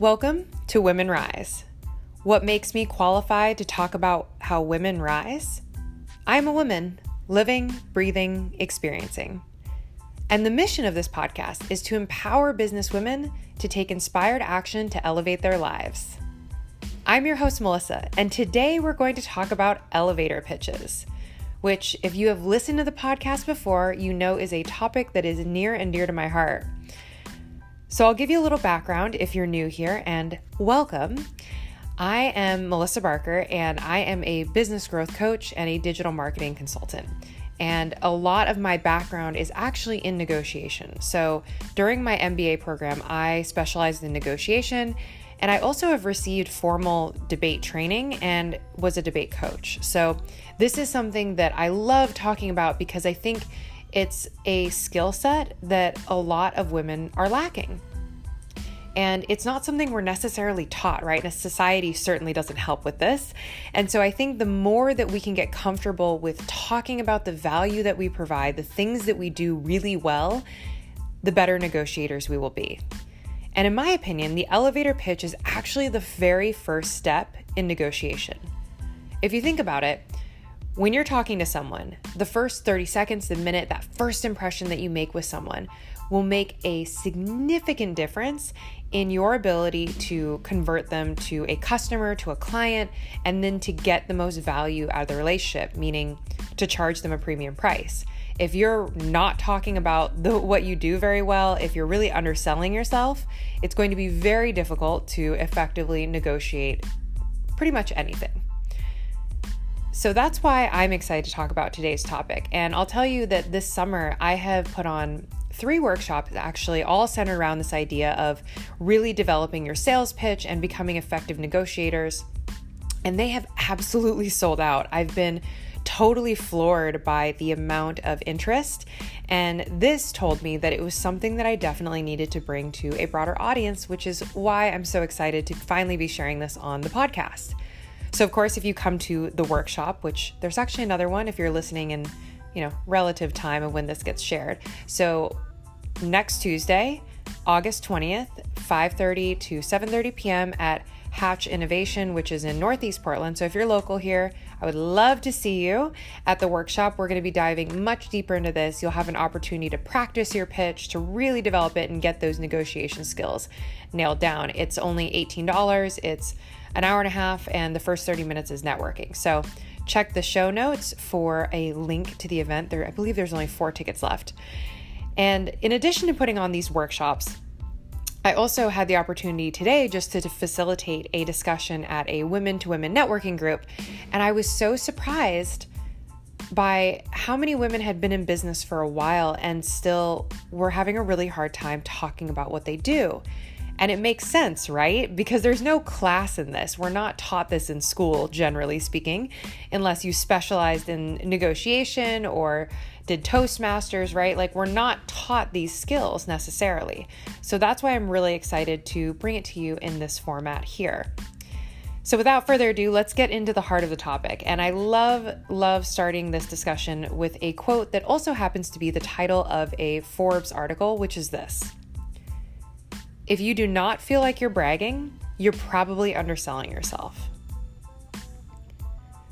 Welcome to Women Rise. What makes me qualified to talk about how women rise? I'm a woman living, breathing, experiencing. And the mission of this podcast is to empower business women to take inspired action to elevate their lives. I'm your host, Melissa, and today we're going to talk about elevator pitches, which, if you have listened to the podcast before, you know is a topic that is near and dear to my heart. So, I'll give you a little background if you're new here, and welcome. I am Melissa Barker, and I am a business growth coach and a digital marketing consultant. And a lot of my background is actually in negotiation. So, during my MBA program, I specialized in negotiation, and I also have received formal debate training and was a debate coach. So, this is something that I love talking about because I think it's a skill set that a lot of women are lacking. And it's not something we're necessarily taught, right? And society certainly doesn't help with this. And so I think the more that we can get comfortable with talking about the value that we provide, the things that we do really well, the better negotiators we will be. And in my opinion, the elevator pitch is actually the very first step in negotiation. If you think about it, when you're talking to someone, the first 30 seconds, the minute, that first impression that you make with someone will make a significant difference in your ability to convert them to a customer, to a client, and then to get the most value out of the relationship, meaning to charge them a premium price. If you're not talking about the, what you do very well, if you're really underselling yourself, it's going to be very difficult to effectively negotiate pretty much anything. So that's why I'm excited to talk about today's topic. And I'll tell you that this summer I have put on three workshops actually, all centered around this idea of really developing your sales pitch and becoming effective negotiators. And they have absolutely sold out. I've been totally floored by the amount of interest. And this told me that it was something that I definitely needed to bring to a broader audience, which is why I'm so excited to finally be sharing this on the podcast. So, of course, if you come to the workshop, which there's actually another one if you're listening in, you know, relative time of when this gets shared. So, next Tuesday, August 20th, 5:30 to 7:30 p.m. at Hatch Innovation, which is in Northeast Portland. So if you're local here, I would love to see you at the workshop. We're going to be diving much deeper into this. You'll have an opportunity to practice your pitch, to really develop it and get those negotiation skills nailed down. It's only $18. It's an hour and a half, and the first 30 minutes is networking. So check the show notes for a link to the event. There, I believe there's only four tickets left. And in addition to putting on these workshops, I also had the opportunity today just to, to facilitate a discussion at a women to women networking group. And I was so surprised by how many women had been in business for a while and still were having a really hard time talking about what they do. And it makes sense, right? Because there's no class in this. We're not taught this in school, generally speaking, unless you specialized in negotiation or did Toastmasters, right? Like, we're not taught these skills necessarily. So that's why I'm really excited to bring it to you in this format here. So, without further ado, let's get into the heart of the topic. And I love, love starting this discussion with a quote that also happens to be the title of a Forbes article, which is this if you do not feel like you're bragging, you're probably underselling yourself.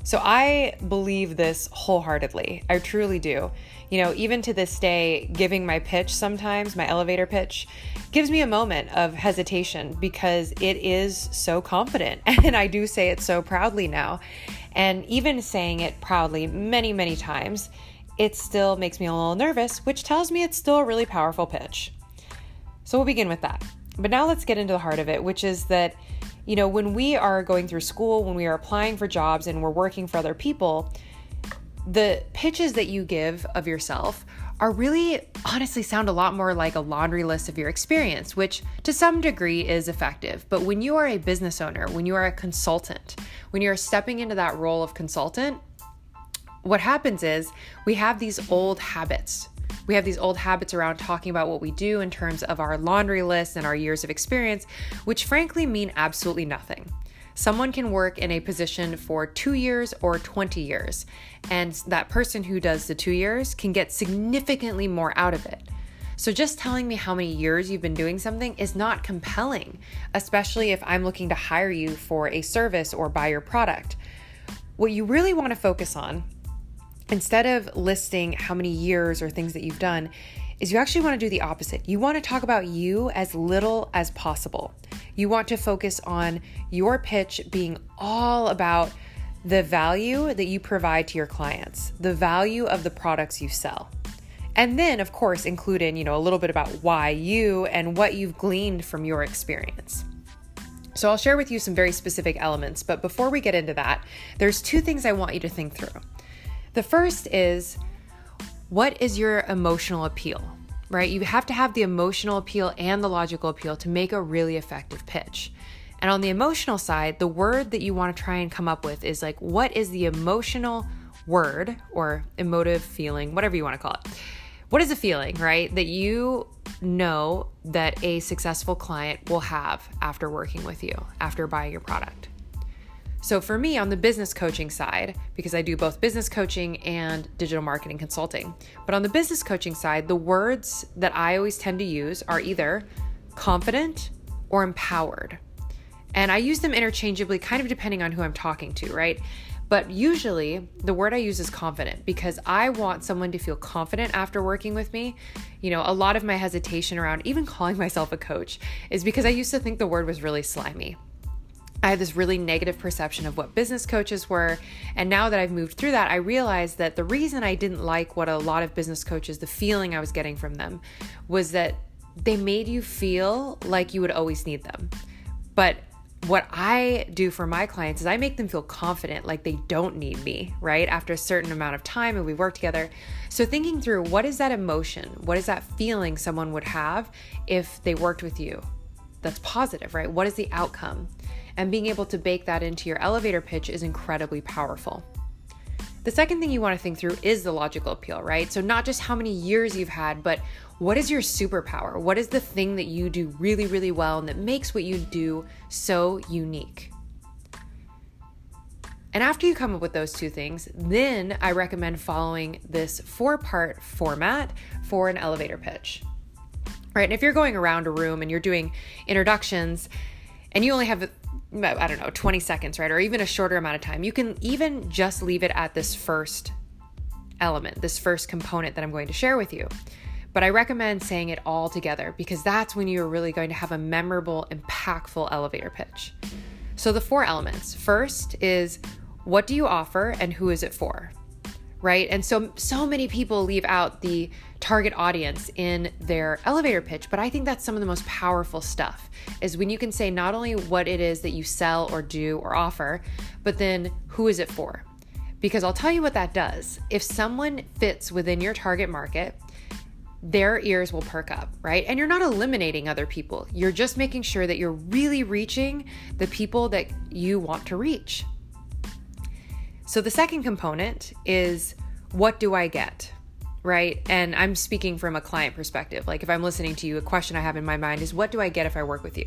So I believe this wholeheartedly. I truly do. You know, even to this day, giving my pitch sometimes, my elevator pitch, gives me a moment of hesitation because it is so confident. And I do say it so proudly now. And even saying it proudly many, many times, it still makes me a little nervous, which tells me it's still a really powerful pitch. So we'll begin with that. But now let's get into the heart of it, which is that, you know, when we are going through school, when we are applying for jobs and we're working for other people, the pitches that you give of yourself are really honestly sound a lot more like a laundry list of your experience, which to some degree is effective. But when you are a business owner, when you are a consultant, when you're stepping into that role of consultant, what happens is we have these old habits we have these old habits around talking about what we do in terms of our laundry list and our years of experience, which frankly mean absolutely nothing. Someone can work in a position for two years or 20 years, and that person who does the two years can get significantly more out of it. So, just telling me how many years you've been doing something is not compelling, especially if I'm looking to hire you for a service or buy your product. What you really want to focus on, instead of listing how many years or things that you've done, is you actually want to do the opposite. You want to talk about you as little as possible. You want to focus on your pitch being all about the value that you provide to your clients, the value of the products you sell. And then, of course, include in, you know, a little bit about why you and what you've gleaned from your experience. So I'll share with you some very specific elements, but before we get into that, there's two things I want you to think through. The first is what is your emotional appeal? Right? You have to have the emotional appeal and the logical appeal to make a really effective pitch. And on the emotional side, the word that you want to try and come up with is like, what is the emotional word or emotive feeling, whatever you want to call it? What is a feeling, right? That you know that a successful client will have after working with you, after buying your product. So, for me on the business coaching side, because I do both business coaching and digital marketing consulting, but on the business coaching side, the words that I always tend to use are either confident or empowered. And I use them interchangeably, kind of depending on who I'm talking to, right? But usually, the word I use is confident because I want someone to feel confident after working with me. You know, a lot of my hesitation around even calling myself a coach is because I used to think the word was really slimy. I had this really negative perception of what business coaches were. And now that I've moved through that, I realized that the reason I didn't like what a lot of business coaches, the feeling I was getting from them, was that they made you feel like you would always need them. But what I do for my clients is I make them feel confident, like they don't need me, right? After a certain amount of time and we work together. So, thinking through what is that emotion? What is that feeling someone would have if they worked with you? That's positive, right? What is the outcome? And being able to bake that into your elevator pitch is incredibly powerful. The second thing you want to think through is the logical appeal, right? So, not just how many years you've had, but what is your superpower? What is the thing that you do really, really well and that makes what you do so unique? And after you come up with those two things, then I recommend following this four part format for an elevator pitch. Right. And if you're going around a room and you're doing introductions and you only have I don't know, 20 seconds, right? Or even a shorter amount of time. You can even just leave it at this first element, this first component that I'm going to share with you. But I recommend saying it all together because that's when you're really going to have a memorable, impactful elevator pitch. So the four elements first is what do you offer and who is it for? Right? And so so many people leave out the target audience in their elevator pitch, but I think that's some of the most powerful stuff is when you can say not only what it is that you sell or do or offer, but then who is it for? Because I'll tell you what that does. If someone fits within your target market, their ears will perk up, right? And you're not eliminating other people. You're just making sure that you're really reaching the people that you want to reach. So the second component is what do I get? right? And I'm speaking from a client perspective. Like if I'm listening to you, a question I have in my mind is what do I get if I work with you?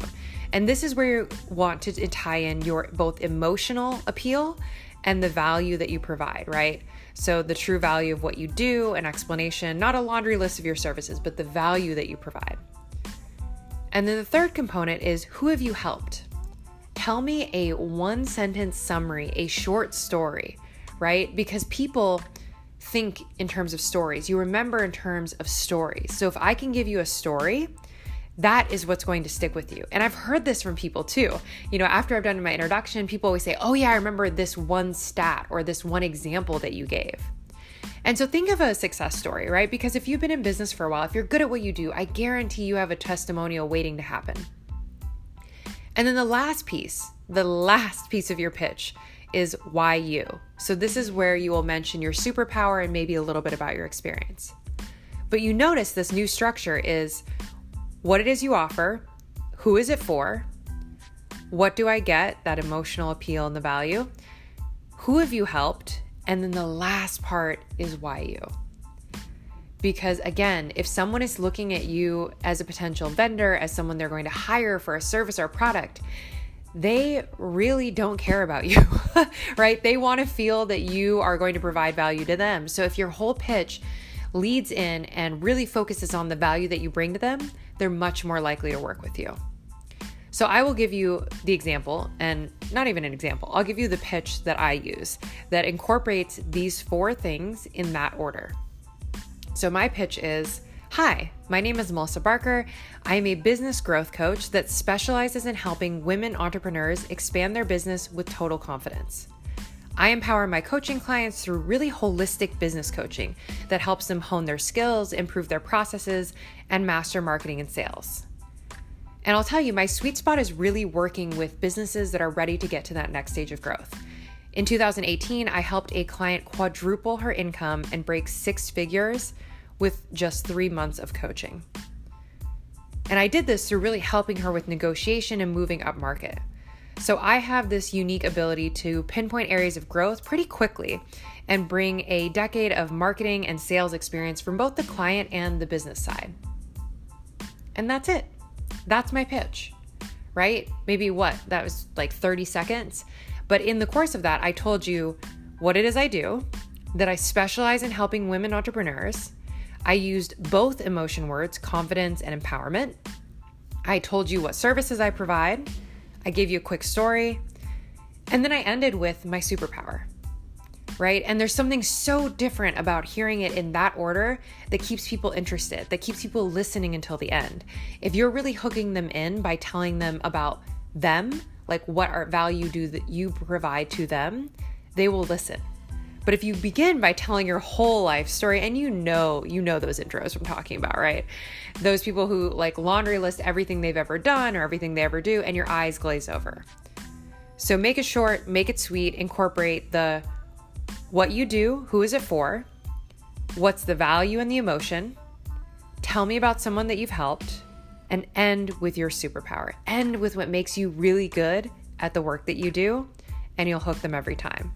And this is where you want to tie in your both emotional appeal and the value that you provide, right? So the true value of what you do, an explanation, not a laundry list of your services, but the value that you provide. And then the third component is who have you helped? Tell me a one sentence summary, a short story, right? Because people think in terms of stories. You remember in terms of stories. So if I can give you a story, that is what's going to stick with you. And I've heard this from people too. You know, after I've done my introduction, people always say, Oh, yeah, I remember this one stat or this one example that you gave. And so think of a success story, right? Because if you've been in business for a while, if you're good at what you do, I guarantee you have a testimonial waiting to happen. And then the last piece, the last piece of your pitch is why you. So, this is where you will mention your superpower and maybe a little bit about your experience. But you notice this new structure is what it is you offer, who is it for, what do I get, that emotional appeal and the value, who have you helped, and then the last part is why you. Because again, if someone is looking at you as a potential vendor, as someone they're going to hire for a service or a product, they really don't care about you, right? They want to feel that you are going to provide value to them. So if your whole pitch leads in and really focuses on the value that you bring to them, they're much more likely to work with you. So I will give you the example, and not even an example, I'll give you the pitch that I use that incorporates these four things in that order. So my pitch is Hi, my name is Melissa Barker. I am a business growth coach that specializes in helping women entrepreneurs expand their business with total confidence. I empower my coaching clients through really holistic business coaching that helps them hone their skills, improve their processes, and master marketing and sales. And I'll tell you, my sweet spot is really working with businesses that are ready to get to that next stage of growth. In 2018, I helped a client quadruple her income and break six figures with just three months of coaching. And I did this through really helping her with negotiation and moving up market. So I have this unique ability to pinpoint areas of growth pretty quickly and bring a decade of marketing and sales experience from both the client and the business side. And that's it. That's my pitch, right? Maybe what? That was like 30 seconds. But in the course of that, I told you what it is I do, that I specialize in helping women entrepreneurs. I used both emotion words, confidence and empowerment. I told you what services I provide. I gave you a quick story. And then I ended with my superpower right? And there's something so different about hearing it in that order that keeps people interested, that keeps people listening until the end. If you're really hooking them in by telling them about them, like what art value do that you provide to them, they will listen. But if you begin by telling your whole life story, and you know, you know those intros I'm talking about, right? Those people who like laundry list everything they've ever done or everything they ever do, and your eyes glaze over. So make it short, make it sweet, incorporate the what you do, who is it for, what's the value and the emotion, tell me about someone that you've helped, and end with your superpower. End with what makes you really good at the work that you do, and you'll hook them every time.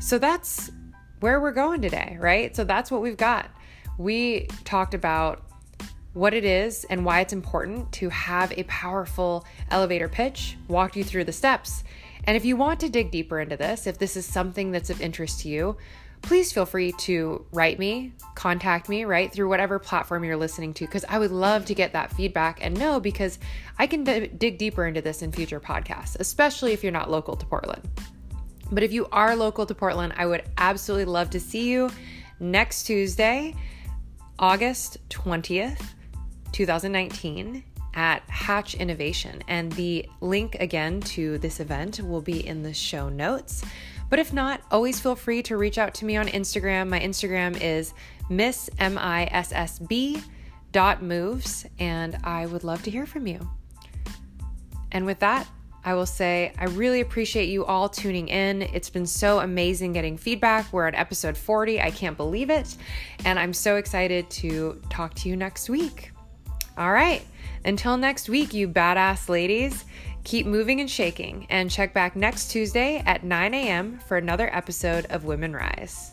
So that's where we're going today, right? So that's what we've got. We talked about what it is and why it's important to have a powerful elevator pitch, walked you through the steps, and if you want to dig deeper into this, if this is something that's of interest to you, please feel free to write me, contact me, right, through whatever platform you're listening to, because I would love to get that feedback and know because I can d- dig deeper into this in future podcasts, especially if you're not local to Portland. But if you are local to Portland, I would absolutely love to see you next Tuesday, August 20th, 2019 at Hatch Innovation. And the link again to this event will be in the show notes. But if not, always feel free to reach out to me on Instagram. My Instagram is miss M I S S B dot moves, and I would love to hear from you. And with that, I will say I really appreciate you all tuning in. It's been so amazing getting feedback. We're at episode 40. I can't believe it. And I'm so excited to talk to you next week. All right. Until next week, you badass ladies, keep moving and shaking, and check back next Tuesday at 9 a.m. for another episode of Women Rise.